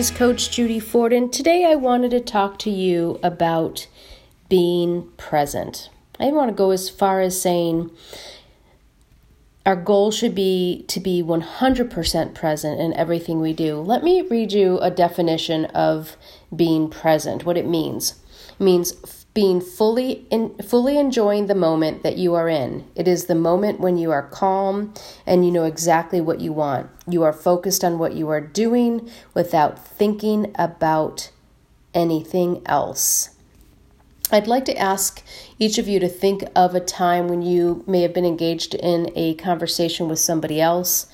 is Coach Judy Ford, and today I wanted to talk to you about being present. I want to go as far as saying our goal should be to be 100% present in everything we do. Let me read you a definition of being present, what it means. It means being fully in, fully enjoying the moment that you are in. It is the moment when you are calm and you know exactly what you want. You are focused on what you are doing without thinking about anything else. I'd like to ask each of you to think of a time when you may have been engaged in a conversation with somebody else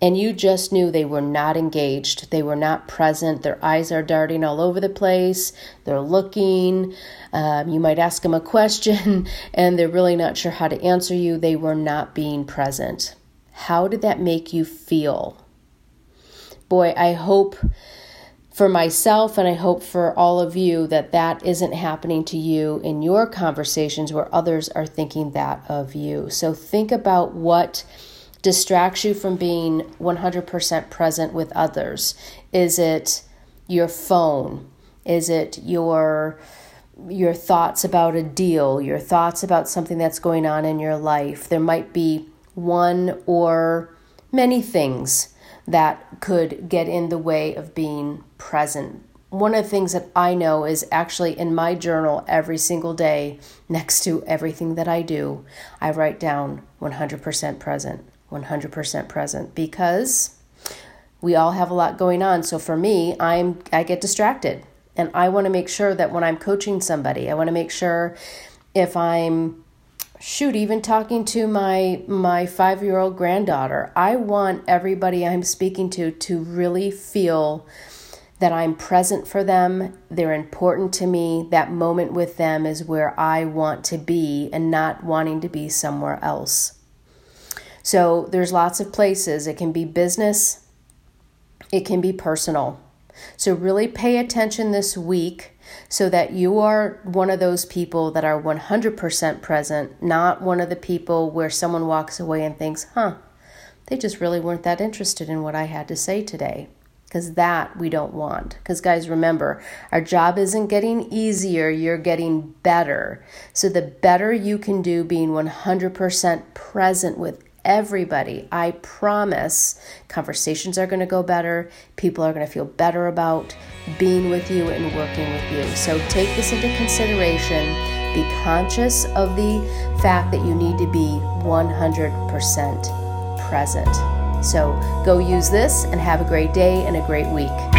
and you just knew they were not engaged. They were not present. Their eyes are darting all over the place. They're looking. Um, you might ask them a question and they're really not sure how to answer you. They were not being present. How did that make you feel? Boy, I hope for myself and I hope for all of you that that isn't happening to you in your conversations where others are thinking that of you. So think about what distracts you from being 100% present with others. Is it your phone? Is it your your thoughts about a deal, your thoughts about something that's going on in your life? There might be one or many things that could get in the way of being present. One of the things that I know is actually in my journal every single day, next to everything that I do, I write down 100% present, 100% present because we all have a lot going on. So for me, I'm I get distracted and I want to make sure that when I'm coaching somebody, I want to make sure if I'm shoot even talking to my my 5-year-old granddaughter i want everybody i'm speaking to to really feel that i'm present for them they're important to me that moment with them is where i want to be and not wanting to be somewhere else. So there's lots of places. It can be business it can be personal so really pay attention this week so that you are one of those people that are 100% present, not one of the people where someone walks away and thinks, huh, they just really weren't that interested in what I had to say today. Because that we don't want. Because, guys, remember, our job isn't getting easier, you're getting better. So, the better you can do being 100% present with everybody. I promise conversations are going to go better. People are going to feel better about being with you and working with you. So take this into consideration. Be conscious of the fact that you need to be 100% present. So go use this and have a great day and a great week.